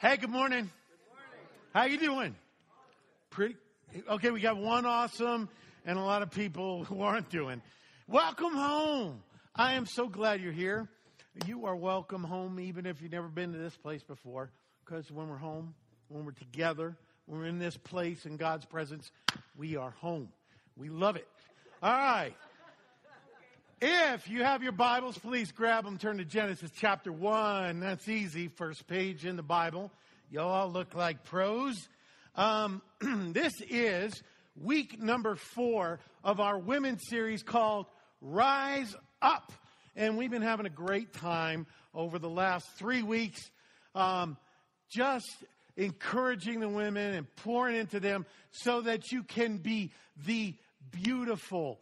Hey, good morning. How you doing? Pretty okay. We got one awesome and a lot of people who aren't doing. Welcome home. I am so glad you're here. You are welcome home, even if you've never been to this place before. Because when we're home, when we're together, when we're in this place in God's presence, we are home. We love it. All right. If you have your Bibles, please grab them. Turn to Genesis chapter 1. That's easy. First page in the Bible. You all look like pros. Um, this is week number four of our women's series called Rise Up. And we've been having a great time over the last three weeks, um, just encouraging the women and pouring into them so that you can be the beautiful,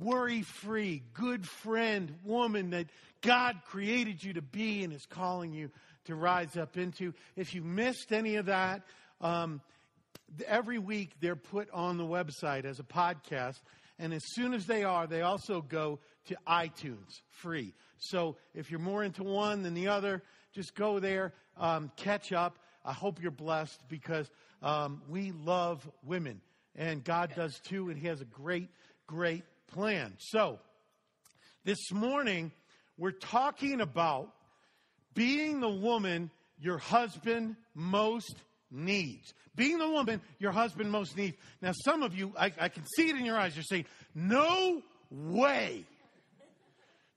worry free, good friend, woman that God created you to be and is calling you to rise up into. If you missed any of that, um, every week they're put on the website as a podcast. And as soon as they are, they also go to iTunes free. So if you're more into one than the other, just go there, um, catch up. I hope you're blessed because um, we love women, and God does too, and He has a great, great plan. So, this morning, we're talking about being the woman your husband most needs. Being the woman your husband most needs. Now, some of you, I, I can see it in your eyes, you're saying, No way.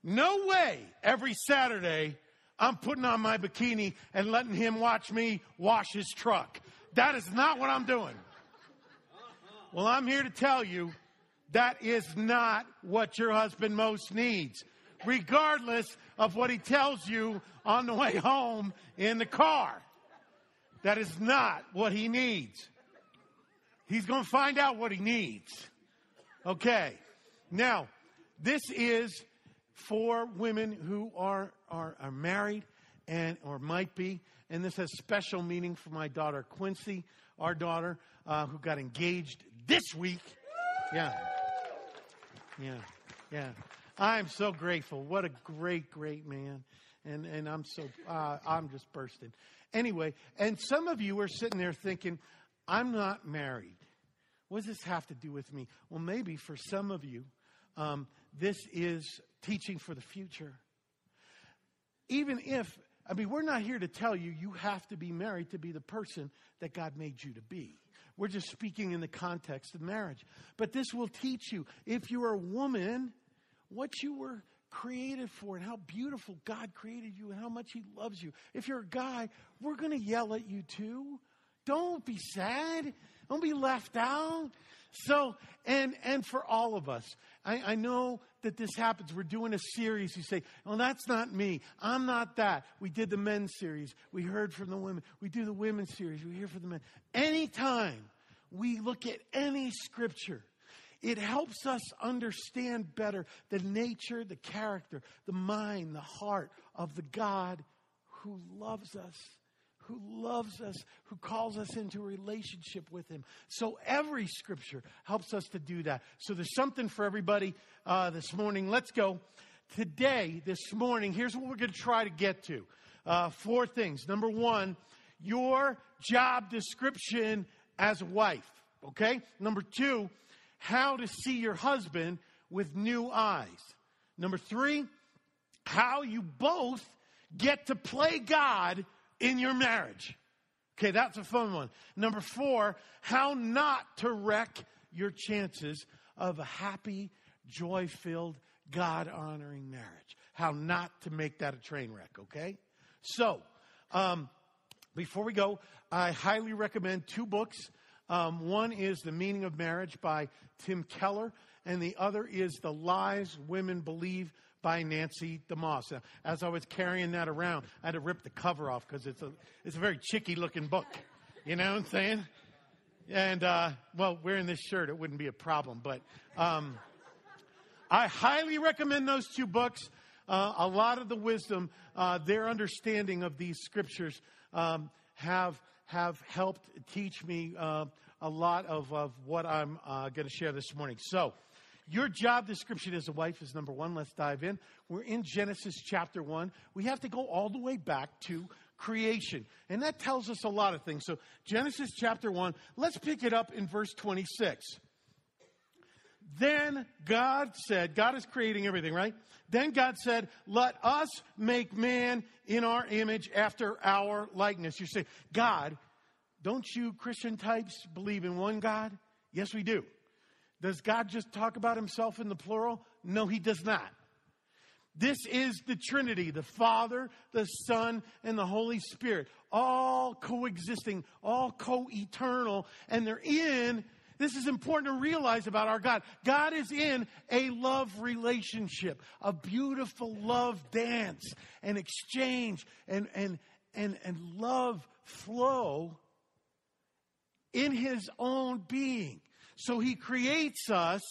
No way every Saturday I'm putting on my bikini and letting him watch me wash his truck. That is not what I'm doing. Well, I'm here to tell you that is not what your husband most needs, regardless of what he tells you on the way home in the car. That is not what he needs. He's going to find out what he needs. Okay. Now, this is for women who are, are, are married and or might be. And this has special meaning for my daughter Quincy, our daughter, uh, who got engaged this week. Yeah. Yeah. Yeah. I'm so grateful. What a great, great man. And, and I'm so, uh, I'm just bursting. Anyway, and some of you are sitting there thinking, I'm not married. What does this have to do with me? Well, maybe for some of you, um, this is teaching for the future. Even if, I mean, we're not here to tell you you have to be married to be the person that God made you to be. We're just speaking in the context of marriage. But this will teach you, if you're a woman, what you were created for and how beautiful God created you and how much He loves you. If you're a guy, we're going to yell at you too. Don't be sad. Don't be left out. So, and and for all of us, I, I know that this happens. We're doing a series. You say, "Well, that's not me. I'm not that." We did the men's series. We heard from the women. We do the women's series. We hear from the men. Anytime we look at any scripture, it helps us understand better the nature, the character, the mind, the heart of the God who loves us who loves us, who calls us into a relationship with Him. So every scripture helps us to do that. So there's something for everybody uh, this morning. Let's go. Today, this morning, here's what we're going to try to get to uh, four things. Number one, your job description as a wife. Okay? Number two, how to see your husband with new eyes. Number three, how you both get to play God in your marriage. Okay, that's a fun one. Number four, how not to wreck your chances of a happy, joy filled, God honoring marriage. How not to make that a train wreck, okay? So, um, before we go, I highly recommend two books. Um, one is The Meaning of Marriage by Tim Keller, and the other is The Lies Women Believe by Nancy DeMoss. Now, as I was carrying that around, I had to rip the cover off because it's a, it's a very chicky looking book. You know what I'm saying? And, uh, well, wearing this shirt, it wouldn't be a problem. But um, I highly recommend those two books. Uh, a lot of the wisdom, uh, their understanding of these scriptures um, have, have helped teach me uh, a lot of, of what I'm uh, going to share this morning. So, your job description as a wife is number one. Let's dive in. We're in Genesis chapter one. We have to go all the way back to creation. And that tells us a lot of things. So, Genesis chapter 1, let's pick it up in verse 26. Then God said, God is creating everything, right? Then God said, Let us make man in our image after our likeness. You say, God, don't you Christian types believe in one God? Yes, we do. Does God just talk about himself in the plural? No, he does not. This is the Trinity, the Father, the Son, and the Holy Spirit, all coexisting, all co eternal, and they're in. This is important to realize about our God. God is in a love relationship, a beautiful love dance, and exchange, and, and, and, and love flow in his own being. So he creates us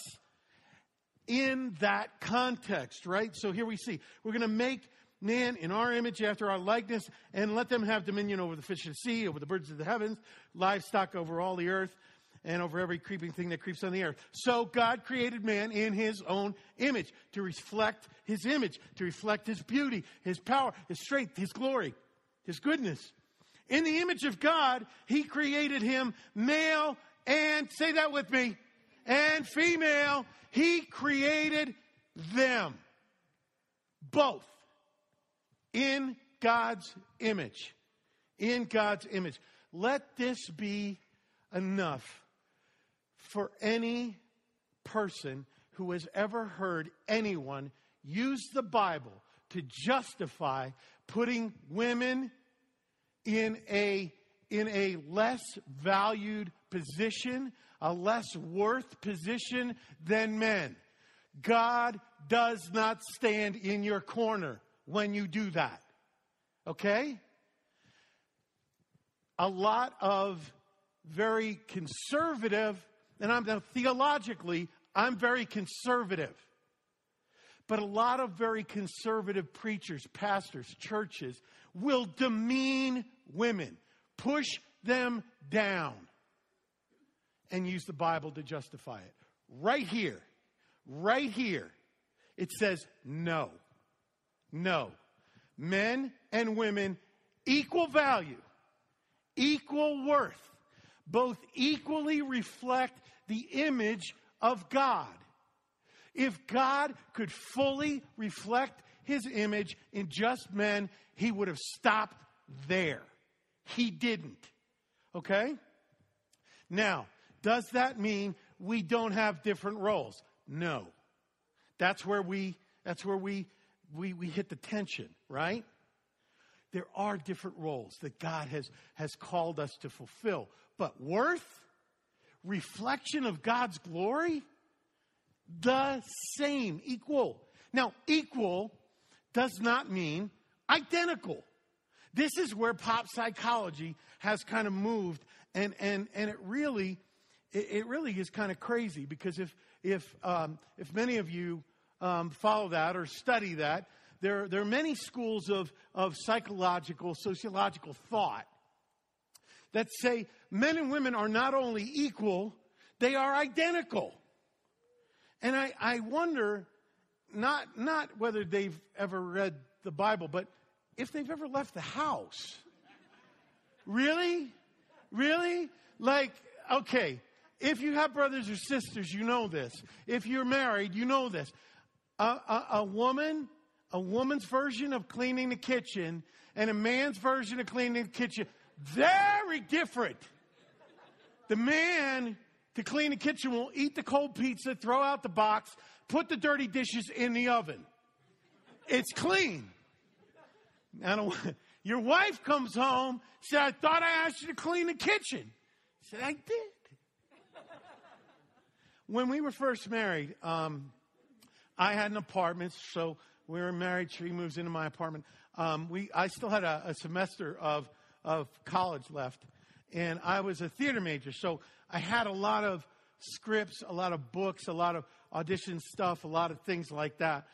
in that context, right? So here we see we're going to make man in our image after our likeness and let them have dominion over the fish of the sea, over the birds of the heavens, livestock over all the earth, and over every creeping thing that creeps on the earth. So God created man in his own image to reflect his image, to reflect his beauty, his power, his strength, his glory, his goodness. In the image of God, he created him male and, say that with me, and female. He created them both in God's image. In God's image. Let this be enough for any person who has ever heard anyone use the Bible to justify putting women in a, in a less valued position, a less worth position than men. God does not stand in your corner when you do that. Okay? A lot of very conservative, and I'm theologically, I'm very conservative. But a lot of very conservative preachers, pastors, churches will demean women, push them down and use the Bible to justify it. Right here, right here, it says no. No. Men and women, equal value, equal worth, both equally reflect the image of God. If God could fully reflect his image in just men, he would have stopped there. He didn't. Okay? Now, does that mean we don't have different roles? No. That's where we that's where we we, we hit the tension, right? There are different roles that God has, has called us to fulfill. But worth, reflection of God's glory, the same, equal. Now, equal does not mean identical. This is where pop psychology has kind of moved, and, and, and it really it, it really is kind of crazy because if, if, um, if many of you um, follow that or study that, there, there are many schools of, of psychological, sociological thought that say men and women are not only equal, they are identical. And I, I wonder not, not whether they've ever read the Bible, but if they've ever left the house. Really? Really? Like, okay, if you have brothers or sisters, you know this. If you're married, you know this. A, a, a, woman, a woman's version of cleaning the kitchen and a man's version of cleaning the kitchen, very different. The man to clean the kitchen will eat the cold pizza, throw out the box, put the dirty dishes in the oven. It's clean. Now, your wife comes home, said, I thought I asked you to clean the kitchen. I said, I did when we were first married, um, I had an apartment, so we were married. She moves into my apartment. Um, we, I still had a, a, semester of, of college left, and I was a theater major, so I had a lot of scripts, a lot of books, a lot of audition stuff, a lot of things like that.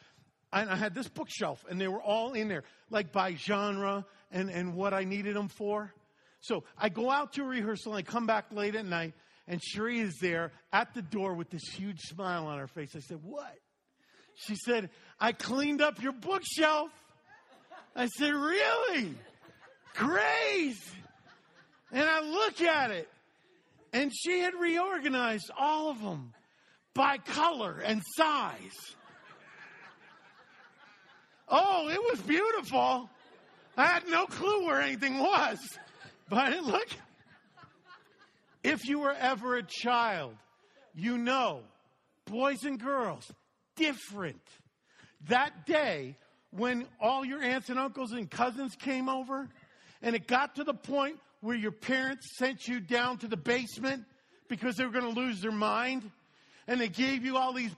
And I had this bookshelf, and they were all in there, like by genre and, and what I needed them for. So I go out to rehearsal, and I come back late at night, and Cherie is there at the door with this huge smile on her face. I said, What? She said, I cleaned up your bookshelf. I said, Really? Grace! And I look at it, and she had reorganized all of them by color and size. Oh, it was beautiful. I had no clue where anything was. But look, if you were ever a child, you know boys and girls, different. That day, when all your aunts and uncles and cousins came over, and it got to the point where your parents sent you down to the basement because they were going to lose their mind, and they gave you all these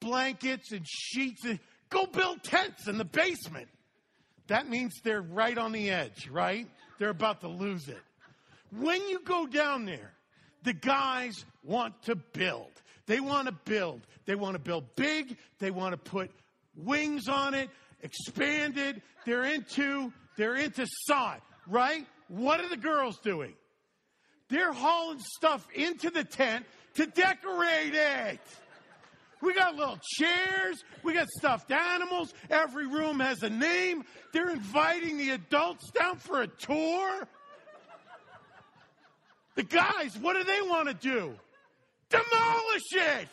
blankets and sheets and go build tents in the basement. That means they're right on the edge, right? They're about to lose it. When you go down there, the guys want to build. They want to build. They want to build big. They want to put wings on it, expand it. They're into, they're into sod, right? What are the girls doing? They're hauling stuff into the tent to decorate it. We got little chairs. We got stuffed animals. Every room has a name. They're inviting the adults down for a tour. The guys, what do they want to do? Demolish it.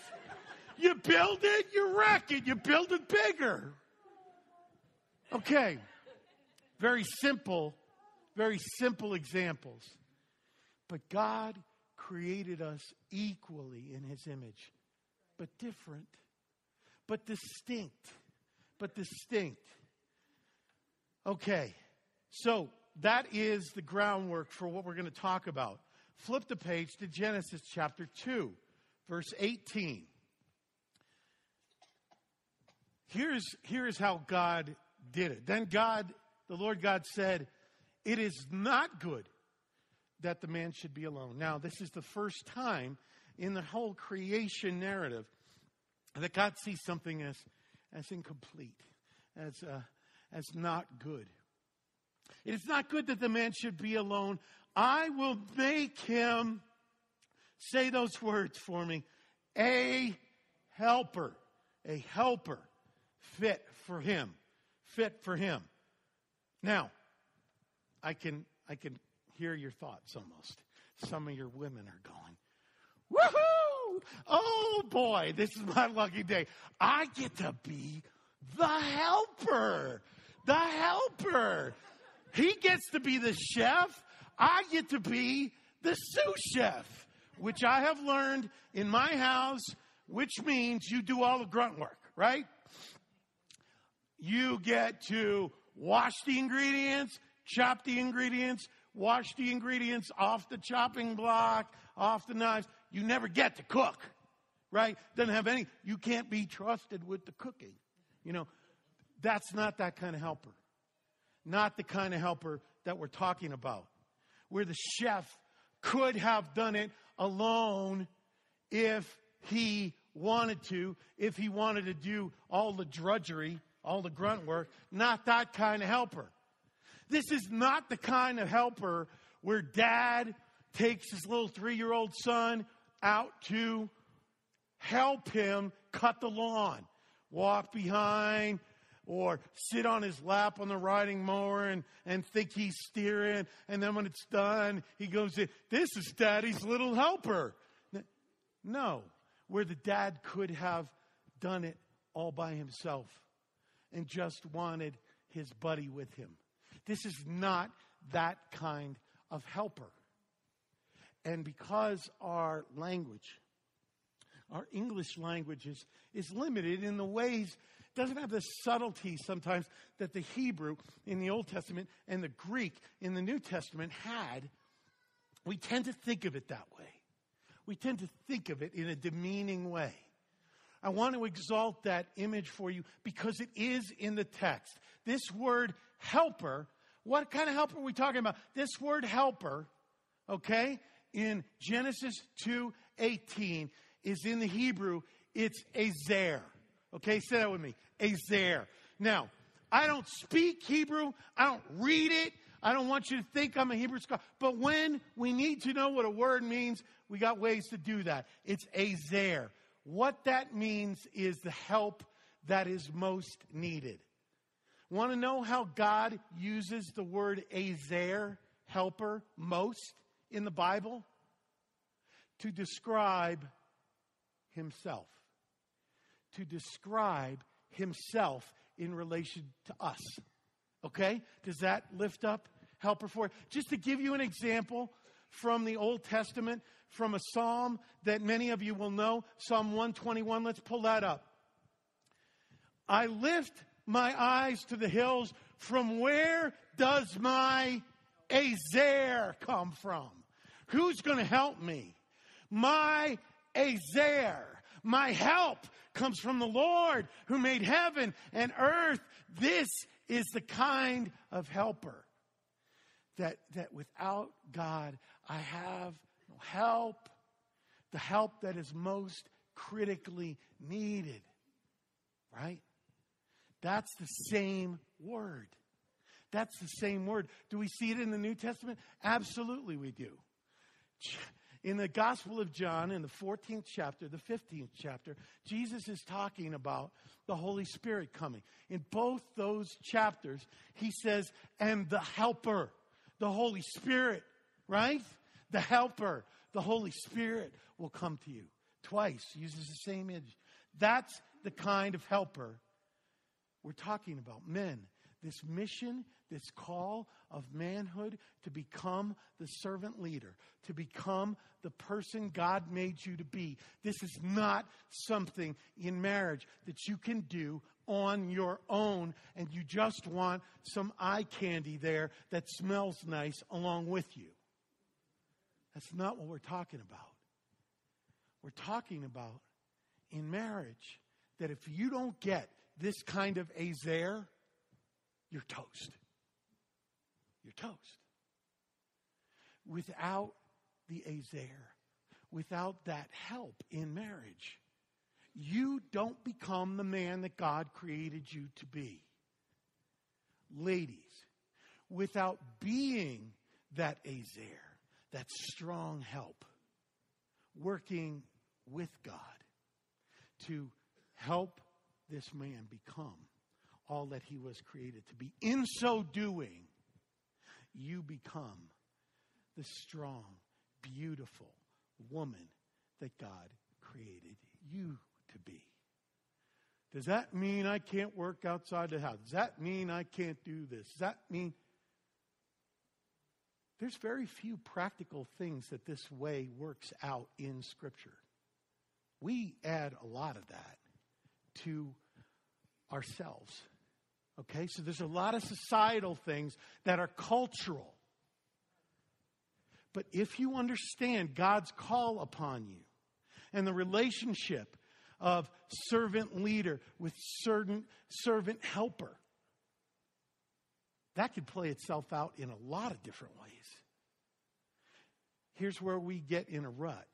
You build it, you wreck it, you build it bigger. Okay. Very simple, very simple examples. But God created us equally in his image but different, but distinct, but distinct. Okay, so that is the groundwork for what we're going to talk about. Flip the page to Genesis chapter 2, verse 18. Here's, here's how God did it. Then God, the Lord God said, It is not good that the man should be alone. Now, this is the first time in the whole creation narrative that God sees something as, as incomplete, as, uh, as not good. It is not good that the man should be alone. I will make him, say those words for me, a helper, a helper fit for him, fit for him. Now, I can, I can hear your thoughts almost. Some of your women are going, Woohoo! Oh boy, this is my lucky day. I get to be the helper. The helper. He gets to be the chef. I get to be the sous chef, which I have learned in my house, which means you do all the grunt work, right? You get to wash the ingredients, chop the ingredients, wash the ingredients off the chopping block, off the knives you never get to cook, right? Doesn't have any, you can't be trusted with the cooking. You know, that's not that kind of helper. Not the kind of helper that we're talking about. Where the chef could have done it alone if he wanted to, if he wanted to do all the drudgery, all the grunt work. Not that kind of helper. This is not the kind of helper where dad takes his little three year old son out to help him cut the lawn, walk behind, or sit on his lap on the riding mower and, and think he's steering. And then when it's done, he goes This is daddy's little helper. No, where the dad could have done it all by himself and just wanted his buddy with him. This is not that kind of helper. And because our language, our English language is, is limited in the ways, doesn't have the subtlety sometimes that the Hebrew in the Old Testament and the Greek in the New Testament had, we tend to think of it that way. We tend to think of it in a demeaning way. I want to exalt that image for you because it is in the text. This word helper, what kind of helper are we talking about? This word helper, okay, in Genesis 2:18 is in the Hebrew, it's Ezer. Okay, say that with me. Ezer. Now, I don't speak Hebrew, I don't read it. I don't want you to think I'm a Hebrew scholar. But when we need to know what a word means, we got ways to do that. It's Ezer. What that means is the help that is most needed. Want to know how God uses the word azer, helper, most in the Bible? To describe himself. To describe himself in relation to us. Okay? Does that lift up helper for? Just to give you an example from the Old Testament, from a psalm that many of you will know, Psalm 121. Let's pull that up. I lift my eyes to the hills. From where does my Azer come from? Who's going to help me? My Azer, my help comes from the Lord who made heaven and earth. This is the kind of helper that, that without God, I have no help, the help that is most critically needed. Right? That's the same word. That's the same word. Do we see it in the New Testament? Absolutely, we do. In the Gospel of John, in the 14th chapter, the 15th chapter, Jesus is talking about the Holy Spirit coming. In both those chapters, he says, and the Helper, the Holy Spirit, right? The Helper, the Holy Spirit will come to you. Twice uses the same image. That's the kind of helper we're talking about. Men, this mission, this call of manhood to become the servant leader, to become the person God made you to be. This is not something in marriage that you can do on your own and you just want some eye candy there that smells nice along with you. That's not what we're talking about. We're talking about in marriage that if you don't get this kind of azer, you're toast. You're toast. Without the azer, without that help in marriage, you don't become the man that God created you to be. Ladies, without being that azer, that strong help, working with God to help this man become all that he was created to be. In so doing, you become the strong, beautiful woman that God created you to be. Does that mean I can't work outside the house? Does that mean I can't do this? Does that mean there's very few practical things that this way works out in Scripture. We add a lot of that to ourselves. Okay, so there's a lot of societal things that are cultural. But if you understand God's call upon you and the relationship of servant leader with certain servant helper, that could play itself out in a lot of different ways. Here's where we get in a rut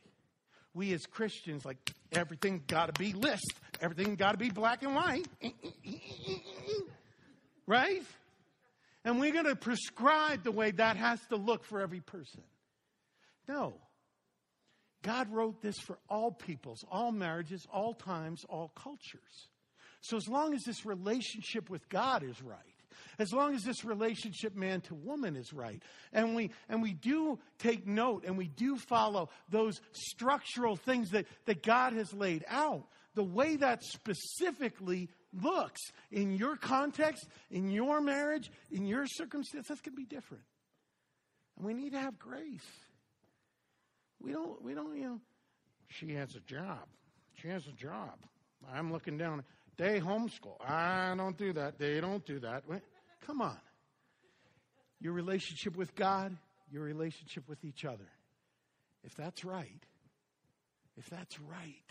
we as Christians, like everything got to be list, everything got to be black and white, right? And we're going to prescribe the way that has to look for every person. No. God wrote this for all peoples, all marriages, all times, all cultures. So as long as this relationship with God is right, as long as this relationship man to woman is right. And we, and we do take note and we do follow those structural things that, that God has laid out. The way that specifically looks in your context, in your marriage, in your circumstance, that's going to be different. And we need to have grace. We don't, we don't, you know, she has a job. She has a job. I'm looking down. They homeschool. I don't do that. They don't do that. Come on. Your relationship with God, your relationship with each other. If that's right, if that's right,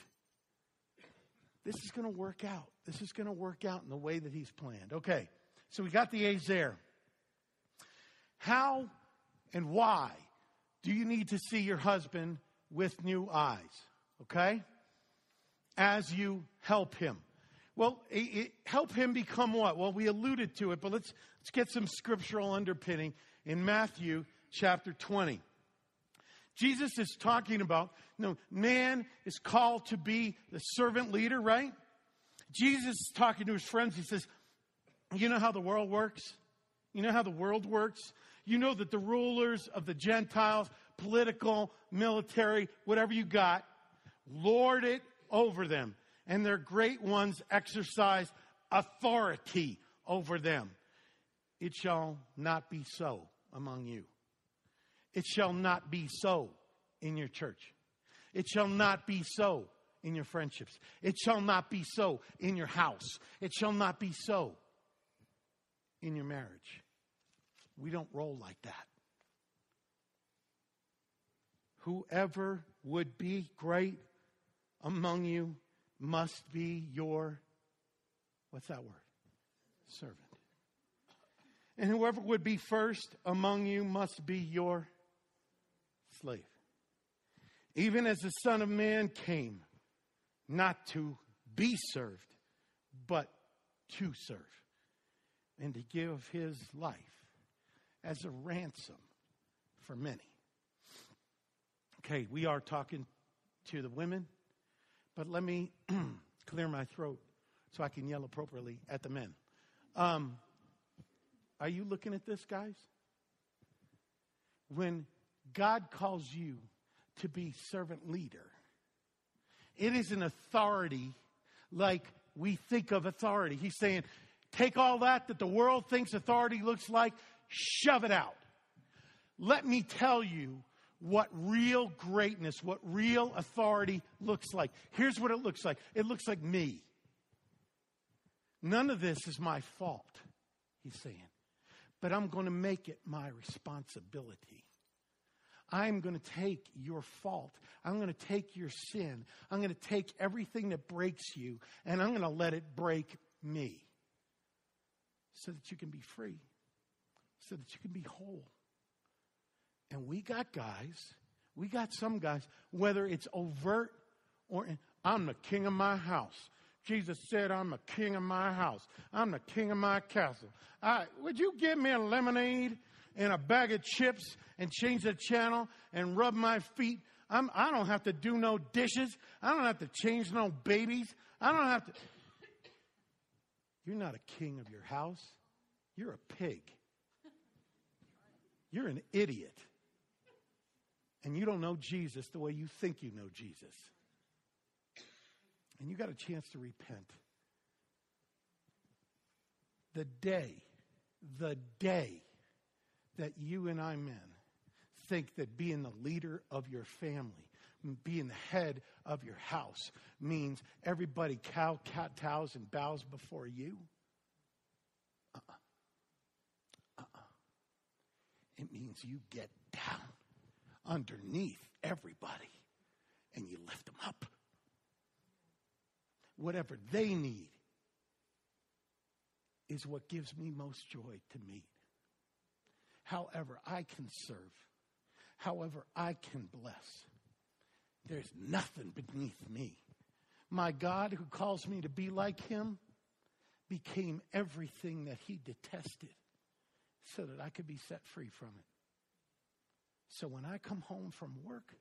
this is going to work out. This is going to work out in the way that He's planned. Okay, so we got the A's there. How and why do you need to see your husband with new eyes? Okay? As you help him. Well, it, it, help him become what? Well, we alluded to it, but let's, let's get some scriptural underpinning in Matthew chapter 20. Jesus is talking about, you know, man is called to be the servant leader, right? Jesus is talking to his friends. He says, You know how the world works? You know how the world works? You know that the rulers of the Gentiles, political, military, whatever you got, lord it over them. And their great ones exercise authority over them. It shall not be so among you. It shall not be so in your church. It shall not be so in your friendships. It shall not be so in your house. It shall not be so in your marriage. We don't roll like that. Whoever would be great among you must be your, what's that word? Servant. And whoever would be first among you must be your slave. Even as the Son of Man came, not to be served, but to serve, and to give his life as a ransom for many. Okay, we are talking to the women, but let me clear my throat so I can yell appropriately at the men. Um, are you looking at this, guys? When God calls you to be servant leader, it is an authority like we think of authority. He's saying, take all that that the world thinks authority looks like, shove it out. Let me tell you what real greatness, what real authority looks like. Here's what it looks like it looks like me. None of this is my fault, he's saying, but I'm going to make it my responsibility. I'm going to take your fault. I'm going to take your sin. I'm going to take everything that breaks you and I'm going to let it break me so that you can be free, so that you can be whole. And we got guys, we got some guys, whether it's overt or I'm the king of my house. Jesus said, I'm the king of my house. I'm the king of my castle. I, would you give me a lemonade and a bag of chips and change the channel and rub my feet? I'm, I don't have to do no dishes. I don't have to change no babies. I don't have to. You're not a king of your house. You're a pig. You're an idiot and you don't know Jesus the way you think you know Jesus. And you got a chance to repent. The day, the day that you and I men think that being the leader of your family, being the head of your house, means everybody cow, cat, and bows before you. Uh-uh. Uh-uh. It means you get down underneath everybody and you lift them up. Whatever they need is what gives me most joy to meet. However, I can serve, however, I can bless. There's nothing beneath me. My God, who calls me to be like him, became everything that he detested so that I could be set free from it. So when I come home from work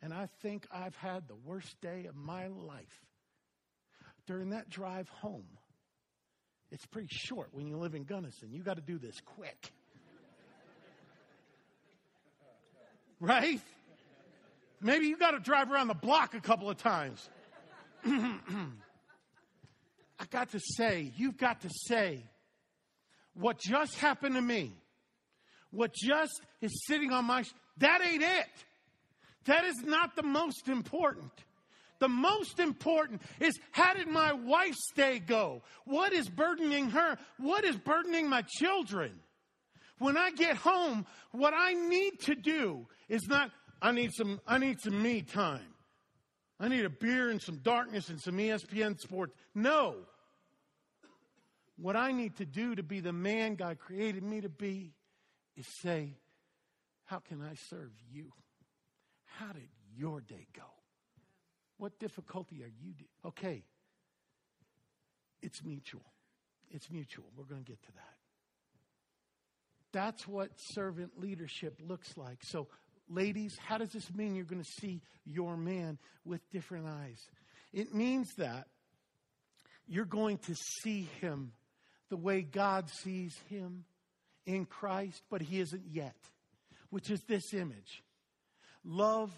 and I think I've had the worst day of my life, during that drive home, it's pretty short when you live in Gunnison. You got to do this quick. Right? Maybe you got to drive around the block a couple of times. I got to say, you've got to say, what just happened to me what just is sitting on my, that ain't it. That is not the most important. The most important is how did my wife's day go? What is burdening her? What is burdening my children? When I get home, what I need to do is not, I need some, I need some me time. I need a beer and some darkness and some ESPN sports. No. What I need to do to be the man God created me to be is say, How can I serve you? How did your day go? What difficulty are you? Okay, it's mutual. It's mutual. We're going to get to that. That's what servant leadership looks like. So, ladies, how does this mean you're going to see your man with different eyes? It means that you're going to see him the way God sees him in Christ, but he isn't yet, which is this image. Love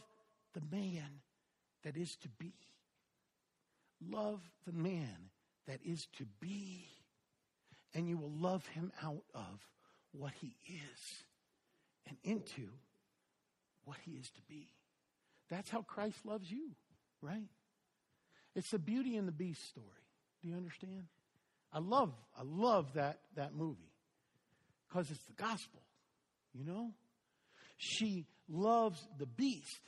the man that is to be. Love the man that is to be. And you will love him out of what he is and into what he is to be. That's how Christ loves you, right? It's the beauty and the beast story. Do you understand? I love, I love that, that movie because it's the gospel, you know? She loves the beast.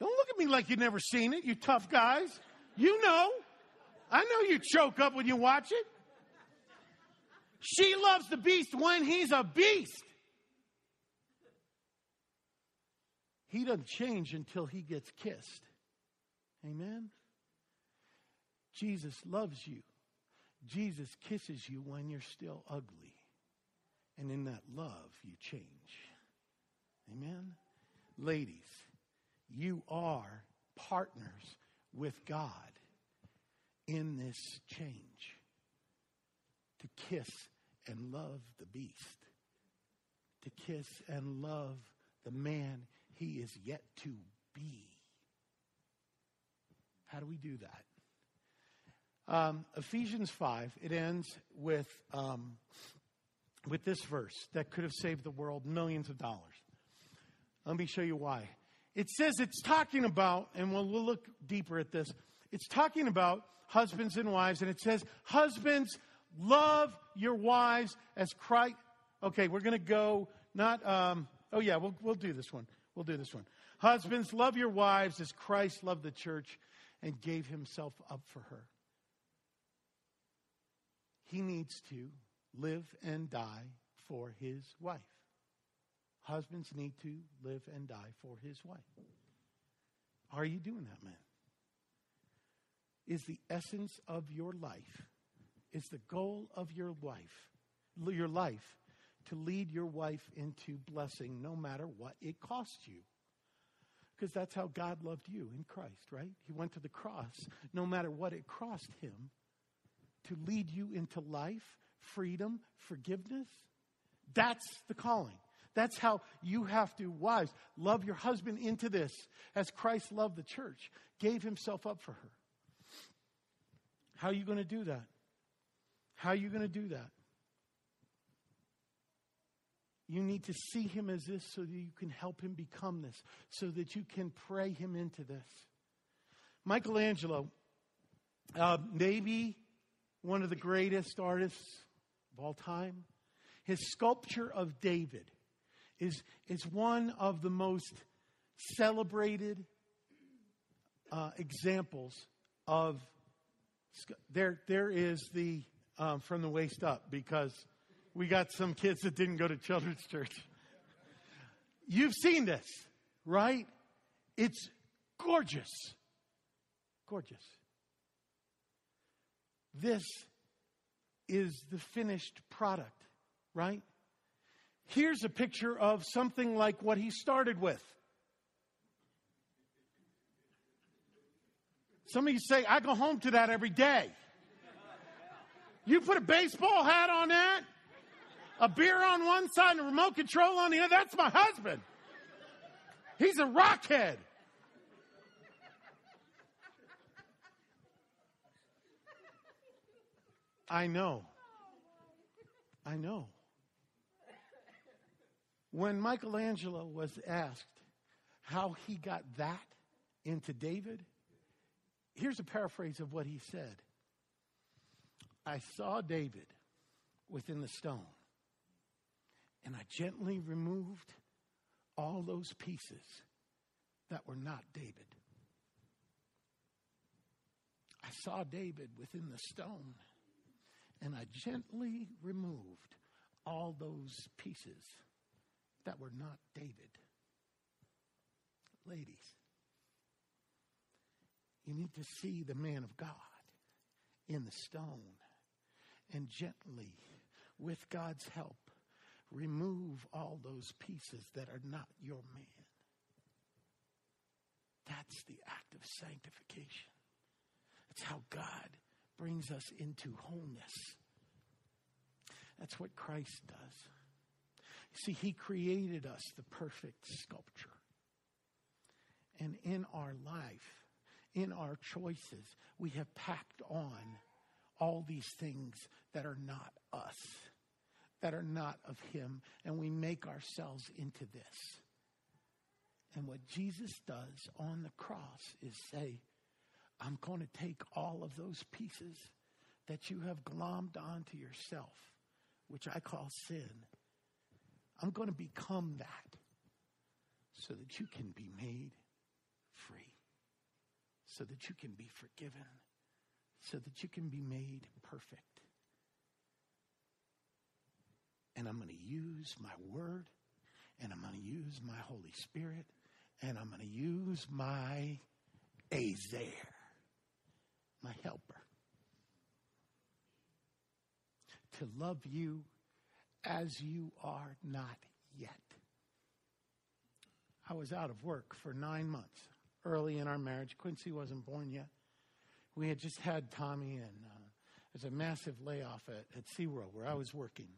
Don't look at me like you've never seen it, you tough guys. You know. I know you choke up when you watch it. She loves the beast when he's a beast. He doesn't change until he gets kissed. Amen? Jesus loves you. Jesus kisses you when you're still ugly. And in that love, you change. Amen? Ladies, you are partners with God in this change to kiss and love the beast, to kiss and love the man he is yet to be. How do we do that? Um, Ephesians 5, it ends with, um, with this verse that could have saved the world millions of dollars. Let me show you why. It says it's talking about, and we'll, we'll look deeper at this, it's talking about husbands and wives, and it says, Husbands, love your wives as Christ. Okay, we're going to go, not, um, oh yeah, we'll, we'll do this one. We'll do this one. Husbands, love your wives as Christ loved the church and gave himself up for her. He needs to live and die for his wife. Husbands need to live and die for his wife. Are you doing that, man? Is the essence of your life, is the goal of your life, your life to lead your wife into blessing no matter what it costs you. Because that's how God loved you in Christ, right? He went to the cross no matter what it cost him to lead you into life, freedom, forgiveness. That's the calling. That's how you have to, wives, love your husband into this as Christ loved the church, gave himself up for her. How are you going to do that? How are you going to do that? You need to see him as this so that you can help him become this, so that you can pray him into this. Michelangelo, uh, maybe one of the greatest artists of all time, his sculpture of David is, is one of the most celebrated uh, examples of. There, there is the um, from the waist up because we got some kids that didn't go to children's church. You've seen this, right? It's gorgeous. Gorgeous. This is the finished product, right? Here's a picture of something like what he started with. Some of you say, I go home to that every day. You put a baseball hat on that? a beer on one side and a remote control on the other. That's my husband. He's a rockhead. I know. I know. When Michelangelo was asked how he got that into David, here's a paraphrase of what he said I saw David within the stone and I gently removed all those pieces that were not David. I saw David within the stone, and I gently removed all those pieces that were not David. Ladies, you need to see the man of God in the stone and gently, with God's help, remove all those pieces that are not your man. That's the act of sanctification. That's how God brings us into wholeness. That's what Christ does. See, He created us the perfect sculpture. And in our life, in our choices, we have packed on all these things that are not us, that are not of Him, and we make ourselves into this. And what Jesus does on the cross is say, I'm going to take all of those pieces that you have glommed onto yourself, which I call sin. I'm going to become that so that you can be made free, so that you can be forgiven, so that you can be made perfect. And I'm going to use my word, and I'm going to use my Holy Spirit, and I'm going to use my ezer, my helper, to love you as you are not yet. I was out of work for nine months early in our marriage. Quincy wasn't born yet. We had just had Tommy, and uh, there's a massive layoff at, at SeaWorld where I was working.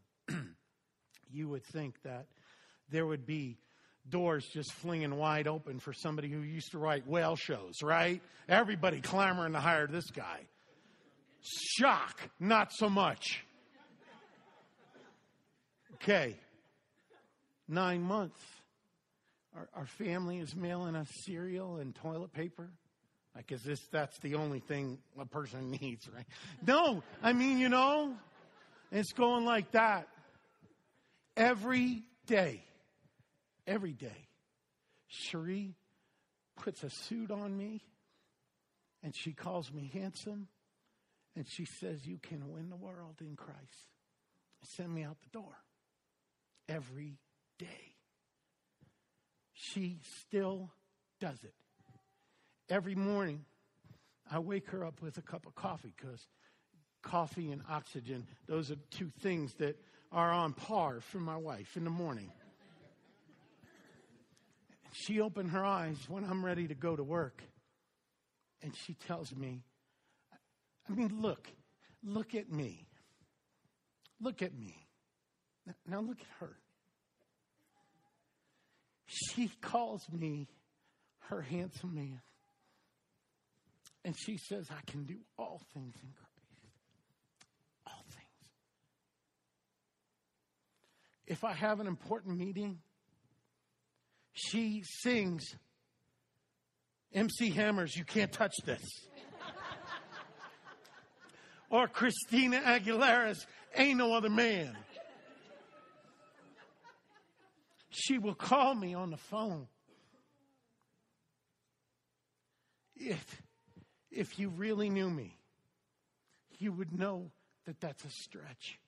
You would think that there would be doors just flinging wide open for somebody who used to write whale shows, right? Everybody clamoring to hire this guy. Shock, not so much. Okay, nine months. Our, our family is mailing us cereal and toilet paper. Like, is this, that's the only thing a person needs, right? No, I mean, you know, it's going like that. Every day, every day, Cherie puts a suit on me and she calls me handsome and she says, You can win the world in Christ. Send me out the door every day. She still does it every morning, I wake her up with a cup of coffee because coffee and oxygen, those are two things that are on par for my wife in the morning. She opened her eyes when I'm ready to go to work. And she tells me, I mean, look, look at me. Look at me. Now look at her. She calls me her handsome man. And she says, I can do all things in Christ. All things. If I have an important meeting, she sings MC Hammer's You Can't Touch This. or Christina Aguilera's Ain't No Other Man. She will call me on the phone. If if you really knew me, you would know that that's a stretch.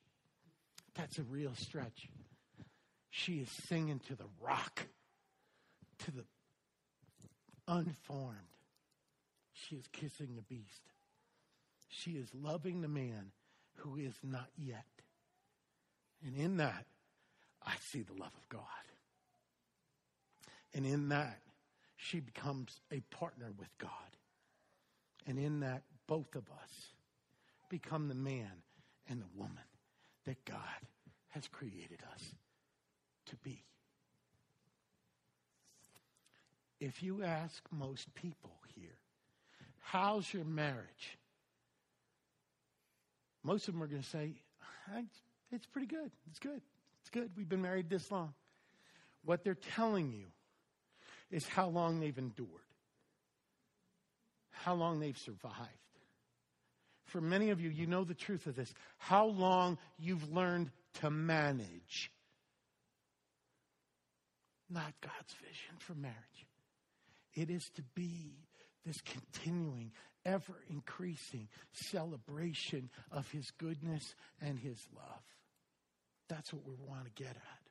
That's a real stretch. She is singing to the rock, to the unformed. She is kissing the beast. She is loving the man who is not yet. And in that, I see the love of God. And in that, she becomes a partner with God. And in that, both of us become the man and the woman that God has created us to be. If you ask most people here, how's your marriage? Most of them are going to say, it's pretty good. It's good. It's good. We've been married this long. What they're telling you is how long they've endured how long they've survived. For many of you, you know the truth of this. How long you've learned to manage. Not God's vision for marriage. It is to be this continuing, ever increasing celebration of His goodness and His love. That's what we want to get at.